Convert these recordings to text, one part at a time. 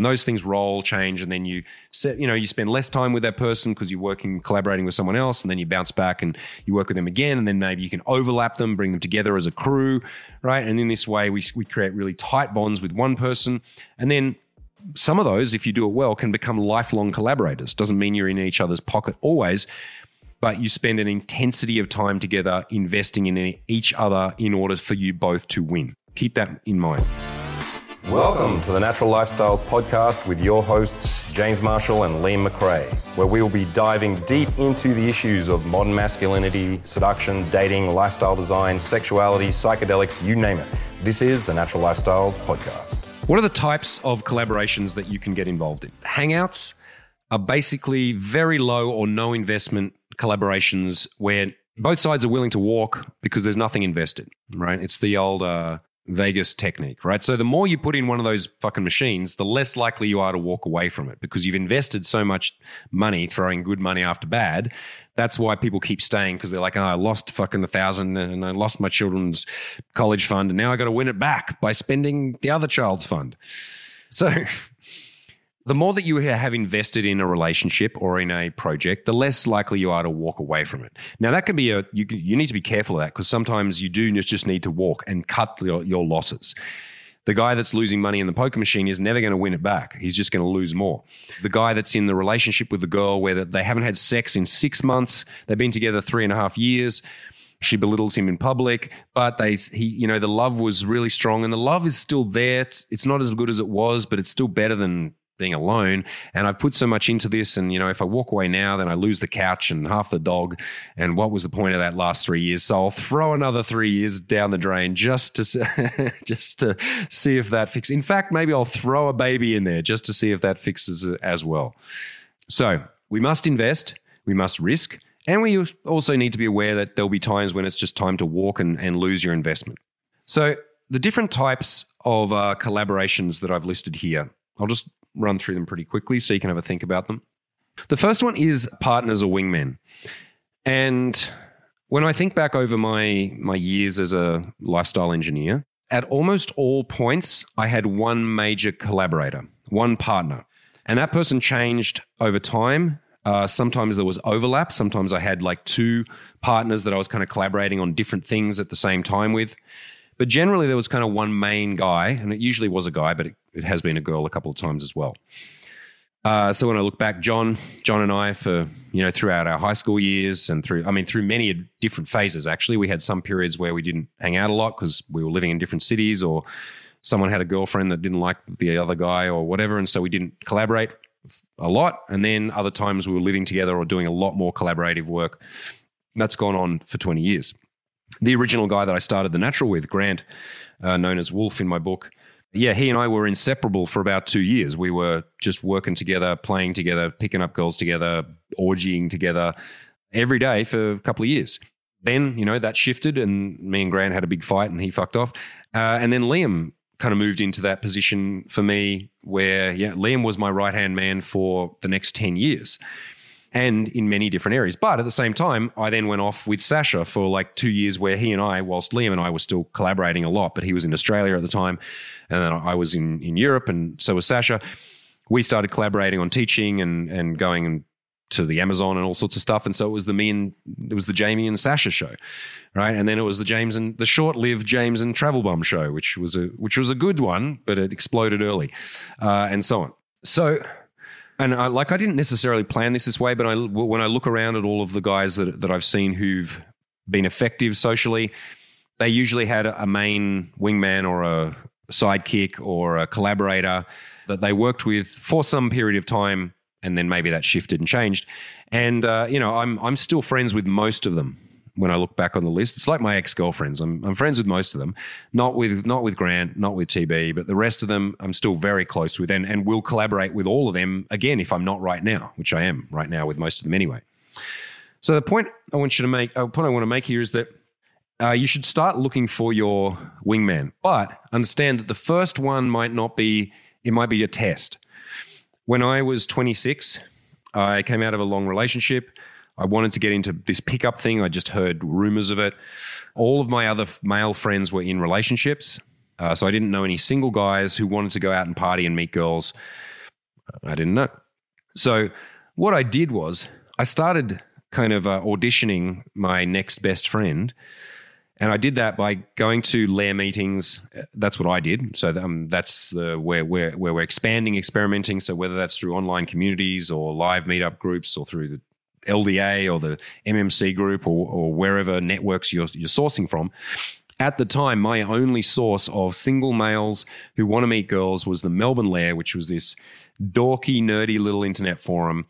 And those things roll, change, and then you set, you know, you spend less time with that person because you're working, collaborating with someone else, and then you bounce back and you work with them again, and then maybe you can overlap them, bring them together as a crew, right? And in this way, we, we create really tight bonds with one person. And then some of those, if you do it well, can become lifelong collaborators. Doesn't mean you're in each other's pocket always, but you spend an intensity of time together investing in each other in order for you both to win. Keep that in mind. Welcome to the Natural Lifestyles Podcast with your hosts, James Marshall and Liam McRae, where we will be diving deep into the issues of modern masculinity, seduction, dating, lifestyle design, sexuality, psychedelics, you name it. This is the Natural Lifestyles Podcast. What are the types of collaborations that you can get involved in? Hangouts are basically very low or no investment collaborations where both sides are willing to walk because there's nothing invested, right? It's the old uh, Vegas technique, right? So the more you put in one of those fucking machines, the less likely you are to walk away from it because you've invested so much money throwing good money after bad. That's why people keep staying because they're like, oh, I lost fucking a thousand and I lost my children's college fund and now I got to win it back by spending the other child's fund. So the more that you have invested in a relationship or in a project, the less likely you are to walk away from it. Now, that can be a, you, you need to be careful of that because sometimes you do just need to walk and cut your, your losses. The guy that's losing money in the poker machine is never going to win it back. He's just going to lose more. The guy that's in the relationship with the girl where they haven't had sex in six months, they've been together three and a half years, she belittles him in public but they he you know the love was really strong and the love is still there it's not as good as it was but it's still better than being alone. And I've put so much into this. And, you know, if I walk away now, then I lose the couch and half the dog. And what was the point of that last three years? So I'll throw another three years down the drain just to, just to see if that fixes. In fact, maybe I'll throw a baby in there just to see if that fixes it as well. So we must invest, we must risk. And we also need to be aware that there'll be times when it's just time to walk and, and lose your investment. So, the different types of uh, collaborations that I've listed here, I'll just run through them pretty quickly so you can have a think about them. The first one is partners or wingmen. And when I think back over my my years as a lifestyle engineer, at almost all points I had one major collaborator, one partner. And that person changed over time. Uh, sometimes there was overlap. Sometimes I had like two partners that I was kind of collaborating on different things at the same time with. But generally, there was kind of one main guy, and it usually was a guy, but it, it has been a girl a couple of times as well. Uh, so when I look back, John, John and I, for you know, throughout our high school years and through, I mean, through many different phases. Actually, we had some periods where we didn't hang out a lot because we were living in different cities, or someone had a girlfriend that didn't like the other guy, or whatever, and so we didn't collaborate a lot. And then other times we were living together or doing a lot more collaborative work. That's gone on for twenty years the original guy that I started the natural with, Grant, uh, known as Wolf in my book. Yeah, he and I were inseparable for about two years. We were just working together, playing together, picking up girls together, orgying together every day for a couple of years. Then, you know, that shifted and me and Grant had a big fight and he fucked off. Uh, and then Liam kind of moved into that position for me where, yeah, Liam was my right hand man for the next 10 years and in many different areas. But at the same time, I then went off with Sasha for like two years where he and I, whilst Liam and I were still collaborating a lot, but he was in Australia at the time and then I was in, in Europe and so was Sasha. We started collaborating on teaching and, and going to the Amazon and all sorts of stuff. And so it was the me and it was the Jamie and Sasha show, right? And then it was the James and the short-lived James and Travel Bum show, which was a which was a good one, but it exploded early, uh, and so on. So and I, like I didn't necessarily plan this this way, but I, when I look around at all of the guys that that I've seen who've been effective socially, they usually had a main wingman or a sidekick or a collaborator that they worked with for some period of time, and then maybe that shifted and changed. And uh, you know, I'm I'm still friends with most of them when I look back on the list. It's like my ex girlfriends. I'm, I'm friends with most of them, not with not with Grant, not with TB, but the rest of them I'm still very close with, and and will collaborate with all of them again if I'm not right now, which I am right now with most of them anyway. So the point I want you to make, uh, point I want to make here is that uh, you should start looking for your wingman, but understand that the first one might not be. It might be a test. When I was 26, I came out of a long relationship. I wanted to get into this pickup thing. I just heard rumors of it. All of my other male friends were in relationships. Uh, so I didn't know any single guys who wanted to go out and party and meet girls. I didn't know. So what I did was I started kind of uh, auditioning my next best friend. And I did that by going to lair meetings. That's what I did. So um, that's the where, where where we're expanding, experimenting. So whether that's through online communities or live meetup groups or through the LDA or the MMC group or, or wherever networks you're, you're sourcing from. At the time, my only source of single males who want to meet girls was the Melbourne Lair, which was this dorky, nerdy little internet forum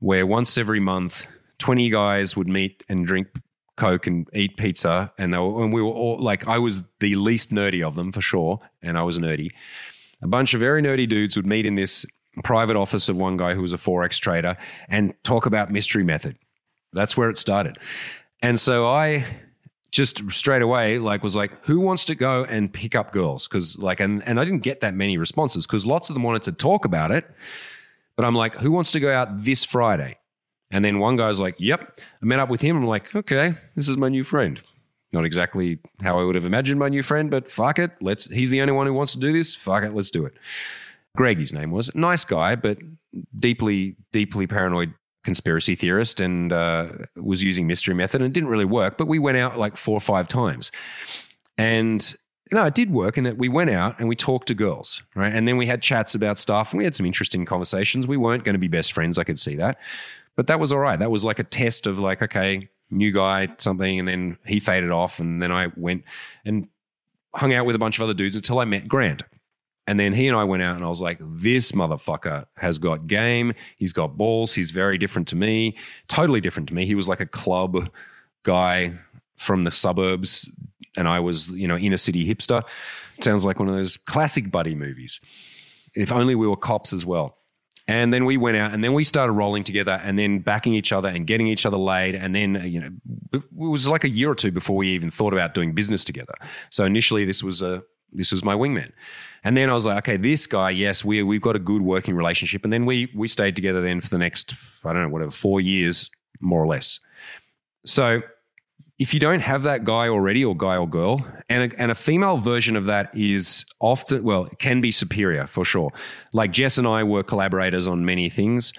where once every month, 20 guys would meet and drink Coke and eat pizza. And, they were, and we were all like, I was the least nerdy of them for sure. And I was nerdy. A bunch of very nerdy dudes would meet in this private office of one guy who was a Forex trader and talk about mystery method. That's where it started. And so I just straight away like was like who wants to go and pick up girls? Because like and, and i didn't get that many responses because lots of them wanted to talk about it. But i'm like who wants to go out this friday? And then one guy's like yep. I met up with him. I'm like okay this is my new friend. Not exactly how i would have imagined my new friend but fuck it. Let's he's the only one who wants to do this. Fuck it. Let's do it greg his name was. Nice guy but deeply deeply paranoid conspiracy theorist and uh, was using mystery method and it didn't really work but we went out like four or five times. And you know it did work in that we went out and we talked to girls right? And then we had chats about stuff and we had some interesting conversations. We weren't going to be best friends i could see that. But that was all right. That was like a test of like okay new guy something and then he faded off and then i went and hung out with a bunch of other dudes until i met grant and then he and I went out and I was like, this motherfucker has got game. He's got balls. He's very different to me, totally different to me. He was like a club guy from the suburbs, and I was, you know, inner city hipster. Sounds like one of those classic buddy movies. If only we were cops as well. And then we went out and then we started rolling together and then backing each other and getting each other laid. And then, uh, you know, it was like a year or two before we even thought about doing business together. So initially, this was a this was my wingman. And then I was like, okay, this guy, yes, we we've got a good working relationship. And then we we stayed together then for the next, I don't know, whatever, four years, more or less. So if you don't have that guy already, or guy or girl, and a, and a female version of that is often, well, can be superior for sure. Like Jess and I were collaborators on many things,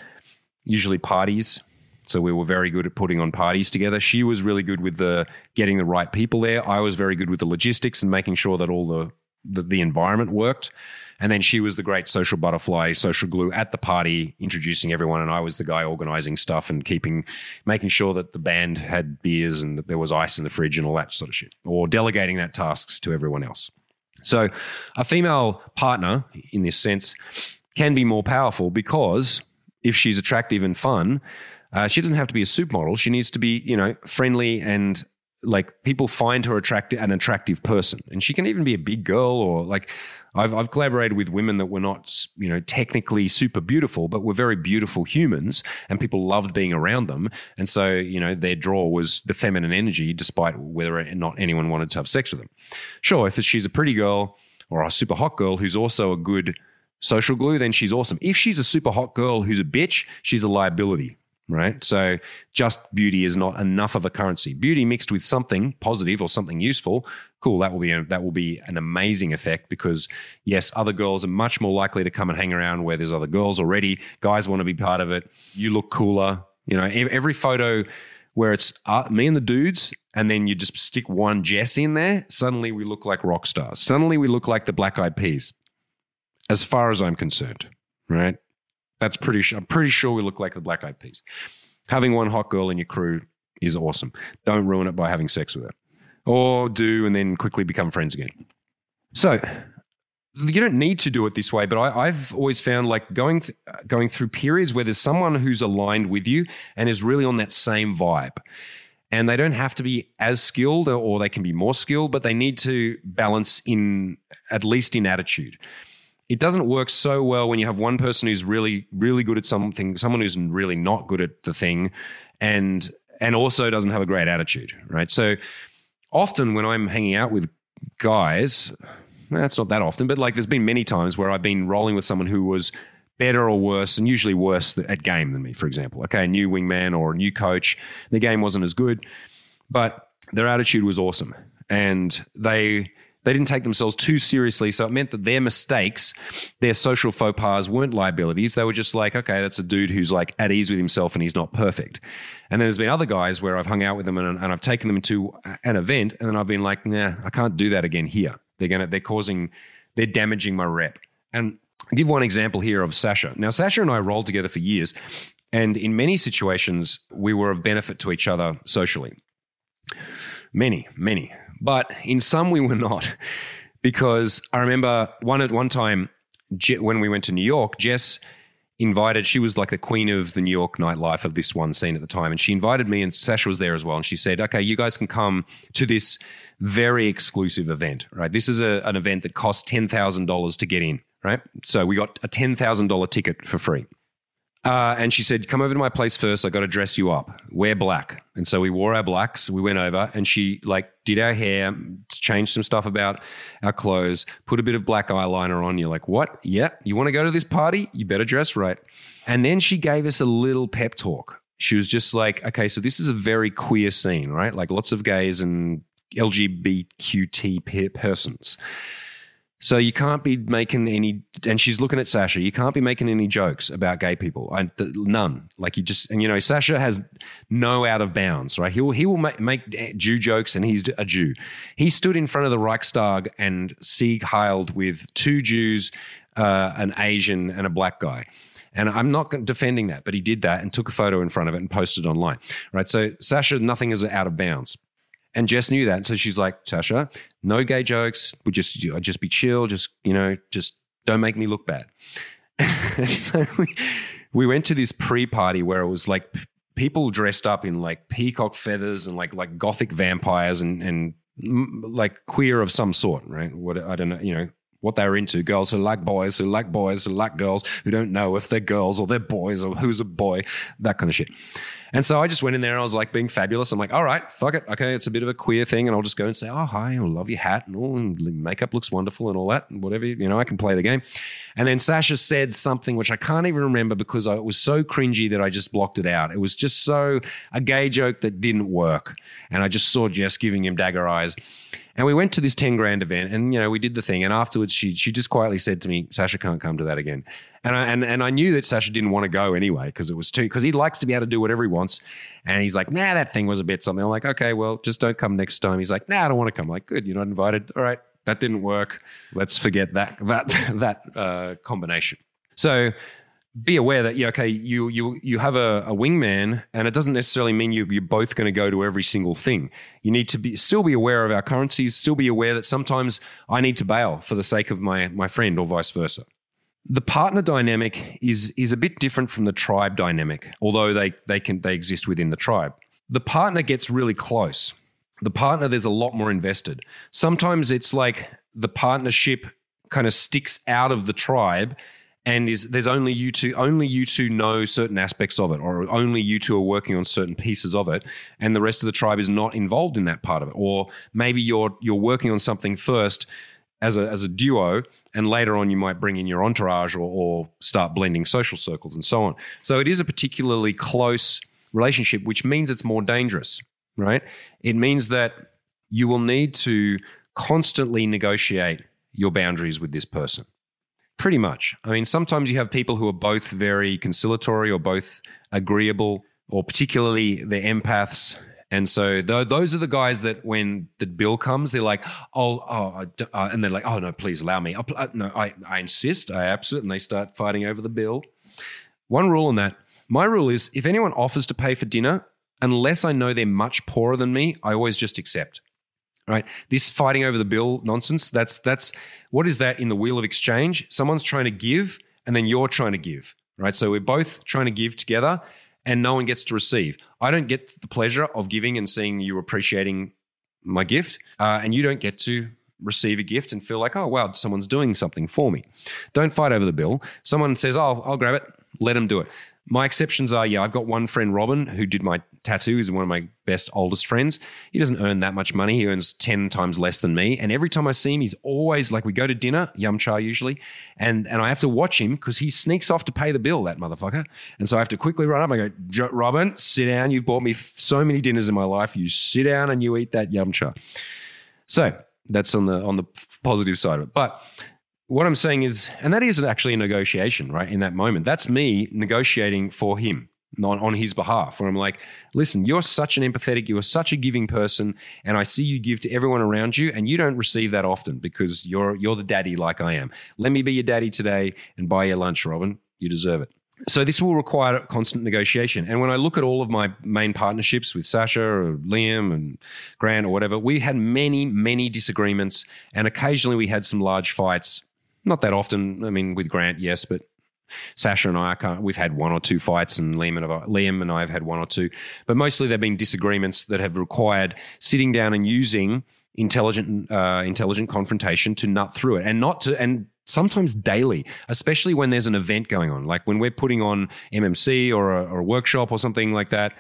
usually parties. So we were very good at putting on parties together. She was really good with the getting the right people there. I was very good with the logistics and making sure that all the the, the environment worked. And then she was the great social butterfly, social glue at the party, introducing everyone. And I was the guy organizing stuff and keeping, making sure that the band had beers and that there was ice in the fridge and all that sort of shit, or delegating that tasks to everyone else. So a female partner, in this sense, can be more powerful because if she's attractive and fun, uh, she doesn't have to be a supermodel. She needs to be, you know, friendly and like people find her attractive an attractive person. And she can even be a big girl or like I've, I've collaborated with women that were not you know technically super beautiful but were very beautiful humans and people loved being around them. And so you know their draw was the feminine energy despite whether or not anyone wanted to have sex with them. Sure if she's a pretty girl or a super hot girl who's also a good social glue then she's awesome. If she's a super hot girl who's a bitch she's a liability right? So just beauty is not enough of a currency. Beauty mixed with something positive or something useful, cool. That will be a, that will be an amazing effect because yes, other girls are much more likely to come and hang around where there's other girls already. Guys want to be part of it. You look cooler. You know, every photo where it's uh, me and the dudes, and then you just stick one Jess in there. Suddenly we look like rock stars. Suddenly we look like the Black Eyed Peas. As far as I'm concerned, right? That's pretty. I'm pretty sure we look like the Black Eyed Peas. Having one hot girl in your crew is awesome. Don't ruin it by having sex with her, or do and then quickly become friends again. So you don't need to do it this way, but I, have always found like going th- going through periods where there's someone who's aligned with you and is really on that same vibe. And they don't have to be as skilled, or they can be more skilled, but they need to balance in at least in attitude it doesn't work so well when you have one person who's really really good at something someone who's really not good at the thing and and also doesn't have a great attitude right? So often when i'm hanging out with guys that's not that often but like there's been many times where i've been rolling with someone who was better or worse and usually worse at game than me for example. Okay a new wingman or a new coach the game wasn't as good but their attitude was awesome and they They didn't take themselves too seriously. So it meant that their mistakes, their social faux pas weren't liabilities. They were just like, okay, that's a dude who's like at ease with himself and he's not perfect. And then there's been other guys where I've hung out with them and, and I've taken them to an event and then I've been like, nah, I can't do that again here. They're going to, they're causing, they're damaging my rep. And I'll give one example here of Sasha. Now, Sasha and I rolled together for years. And in many situations, we were of benefit to each other socially. Many, many. But in some, we were not. Because I remember one at one time when we went to New York, Jess invited, she was like the queen of the New York nightlife of this one scene at the time. And she invited me, and Sasha was there as well. And she said, okay, you guys can come to this very exclusive event, right? This is a, an event that costs $10,000 to get in, right? So we got a $10,000 ticket for free. Uh, and she said, "Come over to my place first. I got to dress you up. Wear black." And so we wore our blacks. We went over, and she like did our hair, changed some stuff about our clothes, put a bit of black eyeliner on. You're like, "What? Yeah, you want to go to this party? You better dress right." And then she gave us a little pep talk. She was just like, "Okay, so this is a very queer scene, right? Like lots of gays and LGBTQ persons." So you can't be making any, and she's looking at Sasha. You can't be making any jokes about gay people. I, none. Like you just, and you know, Sasha has no out of bounds, right? He will he will make, make Jew jokes, and he's a Jew. He stood in front of the Reichstag and Sieg heiled with two Jews, uh, an Asian, and a black guy. And I'm not defending that, but he did that and took a photo in front of it and posted online, right? So Sasha, nothing is out of bounds. And Jess knew that. So she's like, Sasha, no gay jokes. We just, I just be chill. Just, you know, just don't make me look bad. so we, we went to this pre party where it was like people dressed up in like peacock feathers and like, like gothic vampires and, and like queer of some sort, right? What, I don't know, you know, what they're into. Girls who like boys, who like boys, who like girls, who don't know if they're girls or they're boys or who's a boy, that kind of shit. And so I just went in there and I was like being fabulous. I'm like, all right, fuck it. Okay, it's a bit of a queer thing. And I'll just go and say, oh, hi, I love your hat and all, and makeup looks wonderful and all that, and whatever, you know, I can play the game. And then Sasha said something which I can't even remember because I, it was so cringy that I just blocked it out. It was just so a gay joke that didn't work. And I just saw Jess giving him dagger eyes. And we went to this 10 grand event and, you know, we did the thing. And afterwards, she, she just quietly said to me, Sasha can't come to that again. And I, and, and I knew that Sasha didn't want to go anyway because it was too, because he likes to be able to do whatever he wants. And he's like, nah, that thing was a bit something. I'm like, okay, well, just don't come next time. He's like, nah, I don't want to come. I'm like, good, you're not invited. All right, that didn't work. Let's forget that, that, that uh, combination. So be aware that yeah, okay, you you you have a, a wingman, and it doesn't necessarily mean you you're both going to go to every single thing. You need to be still be aware of our currencies, still be aware that sometimes I need to bail for the sake of my my friend, or vice versa. The partner dynamic is is a bit different from the tribe dynamic, although they they can they exist within the tribe. The partner gets really close. The partner, there's a lot more invested. Sometimes it's like the partnership kind of sticks out of the tribe and is there's only you two only you two know certain aspects of it or only you two are working on certain pieces of it and the rest of the tribe is not involved in that part of it or maybe you're you're working on something first as a as a duo and later on you might bring in your entourage or, or start blending social circles and so on so it is a particularly close relationship which means it's more dangerous right it means that you will need to constantly negotiate your boundaries with this person Pretty much. I mean, sometimes you have people who are both very conciliatory or both agreeable, or particularly the empaths. And so th- those are the guys that when the bill comes, they're like, oh, oh, uh, and they're like, oh no, please allow me. Uh, no, I, I insist. I absolutely. And they start fighting over the bill. One rule on that. My rule is if anyone offers to pay for dinner, unless I know they're much poorer than me, I always just accept right? This fighting over the bill nonsense, that's that's what is that in the wheel of exchange? Someone's trying to give and then you're trying to give, right? So we're both trying to give together and no one gets to receive. I don't get the pleasure of giving and seeing you appreciating my gift, uh, and you don't get to receive a gift and feel like, oh, wow, someone's doing something for me. Don't fight over the bill. Someone says, oh, I'll grab it, let them do it. My exceptions are, yeah, I've got one friend, Robin, who did my tattoo. is one of my best, oldest friends. He doesn't earn that much money. He earns 10 times less than me. And every time I see him, he's always like, we go to dinner, yum cha usually, and, and I have to watch him because he sneaks off to pay the bill, that motherfucker. And so I have to quickly run up. I go, Robin, sit down. You've bought me so many dinners in my life. You sit down and you eat that yum cha. So That's on the on the positive side of it. But what I'm saying is, and that is actually a negotiation, right? In that moment, that's me negotiating for him on, on his behalf, where I'm like, listen, you're such an empathetic, you are such a giving person, and I see you give to everyone around you, and you don't receive that often because you're you're the daddy like I am. Let me be your daddy today and buy your lunch, Robin. You deserve it. So this will require constant negotiation. And when I look at all of my main partnerships with Sasha or Liam and Grant or whatever, we had many, many disagreements, and occasionally we had some large fights. Not that often. I mean, with Grant, yes, but Sasha and I, I we've had one or two fights, and Liam and, I, Liam and I have had one or two. But mostly they've been disagreements that have required sitting down and using intelligent, uh, intelligent confrontation to nut through it, and not to and sometimes daily, especially when there's an event going on, like when we're putting on MMC or a, or a workshop or something like that,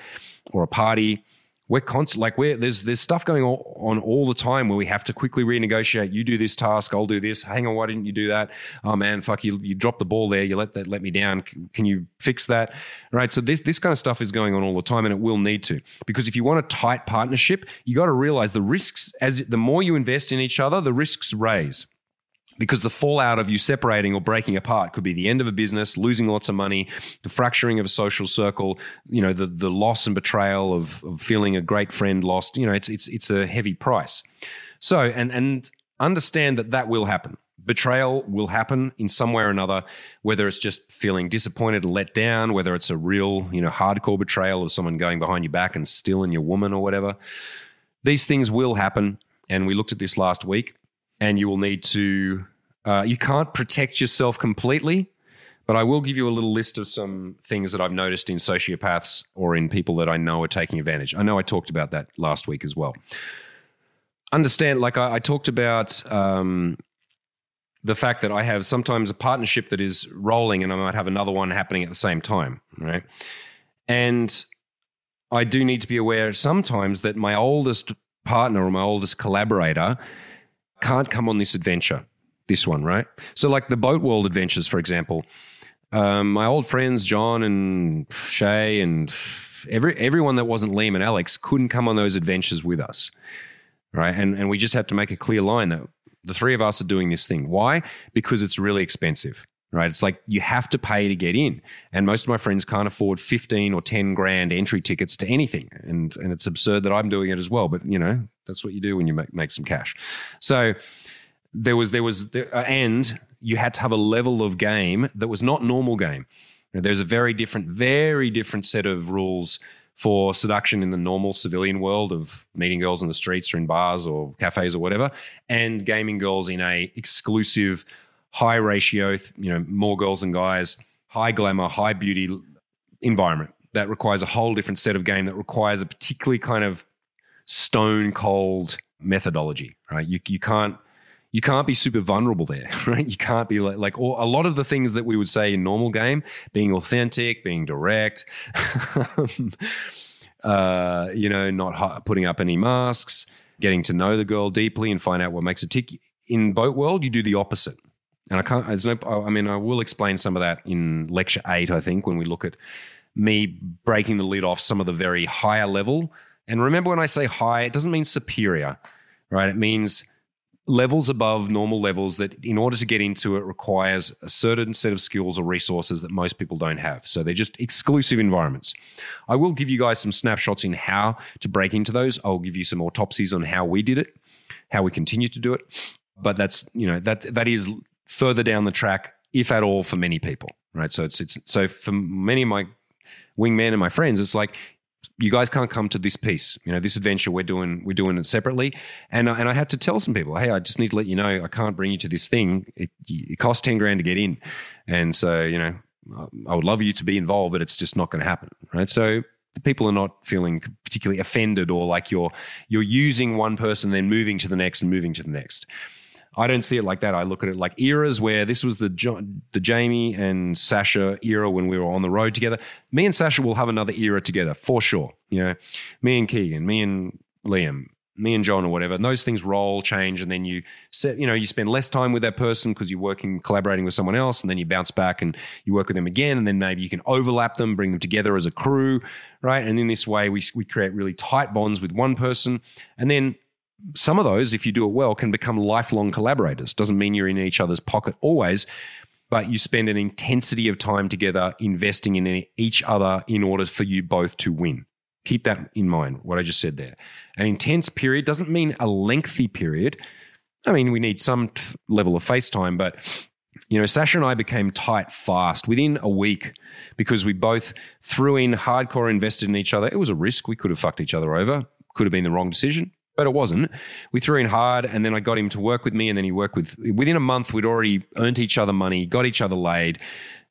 or a party we're constant like we're there's there's stuff going on all the time where we have to quickly renegotiate. You do this task i'll do this. Hang on why didn't you do that? Oh man fuck you you dropped the ball there. You let that let me down. Can you fix that? Right so this this kind of stuff is going on all the time and it will need to. Because if you want a tight partnership you got to realize the risks as the more you invest in each other the risks raise because the fallout of you separating or breaking apart could be the end of a business, losing lots of money, the fracturing of a social circle, you know, the the loss and betrayal of, of feeling a great friend lost. You know, it's it's it's a heavy price. So and and understand that that will happen. Betrayal will happen in some way or another, whether it's just feeling disappointed and let down, whether it's a real, you know, hardcore betrayal of someone going behind your back and stealing your woman or whatever. These things will happen. And we looked at this last week and you will need to. Uh, you can't protect yourself completely, but I will give you a little list of some things that I've noticed in sociopaths or in people that I know are taking advantage. I know I talked about that last week as well. Understand, like I, I talked about um, the fact that I have sometimes a partnership that is rolling and I might have another one happening at the same time, right? And I do need to be aware sometimes that my oldest partner or my oldest collaborator can't come on this adventure, this one, right? So, like the Boat World adventures, for example, um, my old friends John and Shay and every everyone that wasn't Liam and Alex couldn't come on those adventures with us, right? And and we just had to make a clear line that the three of us are doing this thing. Why? Because it's really expensive right? It's like you have to pay to get in. And most of my friends can't afford 15 or 10 grand entry tickets to anything. And, and it's absurd that I'm doing it as well. But, you know, that's what you do when you make, make some cash. So there was, there was, uh, and you had to have a level of game that was not normal game. There's a very different, very different set of rules for seduction in the normal civilian world of meeting girls in the streets or in bars or cafes or whatever, and gaming girls in a exclusive high ratio, you know, more girls than guys, high glamour, high beauty environment that requires a whole different set of game that requires a particularly kind of stone cold methodology, right? You you can't you can't be super vulnerable there, right? You can't be like, like all, a lot of the things that we would say in normal game, being authentic, being direct, uh, you know, not putting up any masks, getting to know the girl deeply and find out what makes a tick. In boat world, you do the opposite. And I can't, there's no, I mean, I will explain some of that in lecture eight, I think, when we look at me breaking the lid off some of the very higher level. And remember, when I say high, it doesn't mean superior, right? It means levels above normal levels that in order to get into it requires a certain set of skills or resources that most people don't have. So they're just exclusive environments. I will give you guys some snapshots in how to break into those. I'll give you some autopsies on how we did it, how we continue to do it. But that's, you know, that that is further down the track, if at all, for many people, right? So it's it's so for many of my wingmen and my friends, it's like you guys can't come to this piece. You know, this adventure we're doing we're doing it separately, and uh, and I had to tell some people, hey, I just need to let you know I can't bring you to this thing. It, it costs ten grand to get in, and so you know I would love you to be involved, but it's just not going to happen, right? So people are not feeling particularly offended or like you're you're using one person then moving to the next and moving to the next. I don't see it like that. I look at it like eras where this was the the Jamie and Sasha era when we were on the road together. Me and Sasha will have another era together for sure. You know, me and Keegan, me and Liam, me and John or whatever. And those things roll, change, and then you set, you know, you spend less time with that person because you're working, collaborating with someone else, and then you bounce back and you work with them again, and then maybe you can overlap them, bring them together as a crew, right? And in this way, we we create really tight bonds with one person, and then some of those, if you do it well, can become lifelong collaborators. Doesn't mean you're in each other's pocket always, but you spend an intensity of time together investing in each other in order for you both to win. Keep that in mind, what I just said there. An intense period doesn't mean a lengthy period. I mean, we need some level of FaceTime, but you know, Sasha and I became tight fast within a week because we both threw in hardcore invested in each other. It was a risk. We could have fucked each other over. Could have been the wrong decision but it wasn't. We threw in hard, and then I got him to work with me, and then he worked with. Within a month, we'd already earned each other money, got each other laid,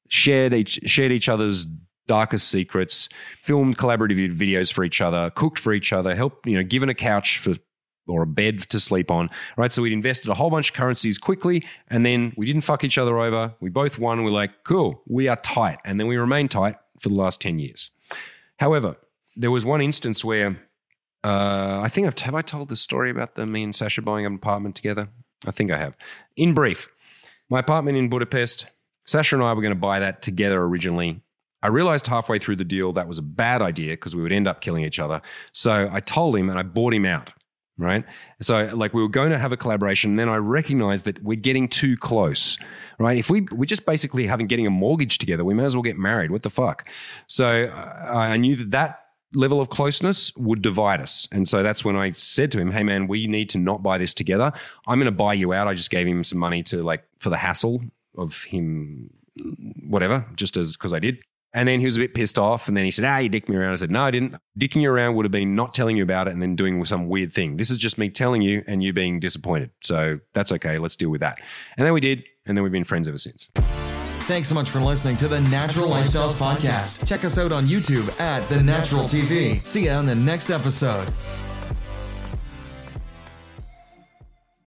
shared each shared each other's darkest secrets, filmed collaborative videos for each other, cooked for each other, helped you know, given a couch for or a bed to sleep on. Right, so we'd invested a whole bunch of currencies quickly, and then we didn't fuck each other over. We both won. We're like, cool, we are tight, and then we remained tight for the last ten years. However, there was one instance where uh, I think I've have I told the story about the me and Sasha buying an apartment together. I think I have. In brief, my apartment in Budapest. Sasha and I were going to buy that together originally. I realized halfway through the deal that was a bad idea because we would end up killing each other. So I told him and I bought him out. Right. So like we were going to have a collaboration. And then I recognized that we're getting too close. Right. If we we're just basically having getting a mortgage together, we may as well get married. What the fuck? So uh, I knew that that level of closeness would divide us. And so that's when I said to him, "Hey man, we need to not buy this together. I'm going to buy you out." I just gave him some money to like for the hassle of him whatever, just as because I did. And then he was a bit pissed off. And then he said, Ah, you dicked me around. I said, No, I didn't. Dicking you around would have been not telling you about it and then doing some weird thing. This is just me telling you and you being disappointed. So that's okay. Let's deal with that. And then we did. And then we've been friends ever since. Thanks so much for listening to the Natural Lifestyles Podcast. Check us out on YouTube at The Natural TV. See you on the next episode.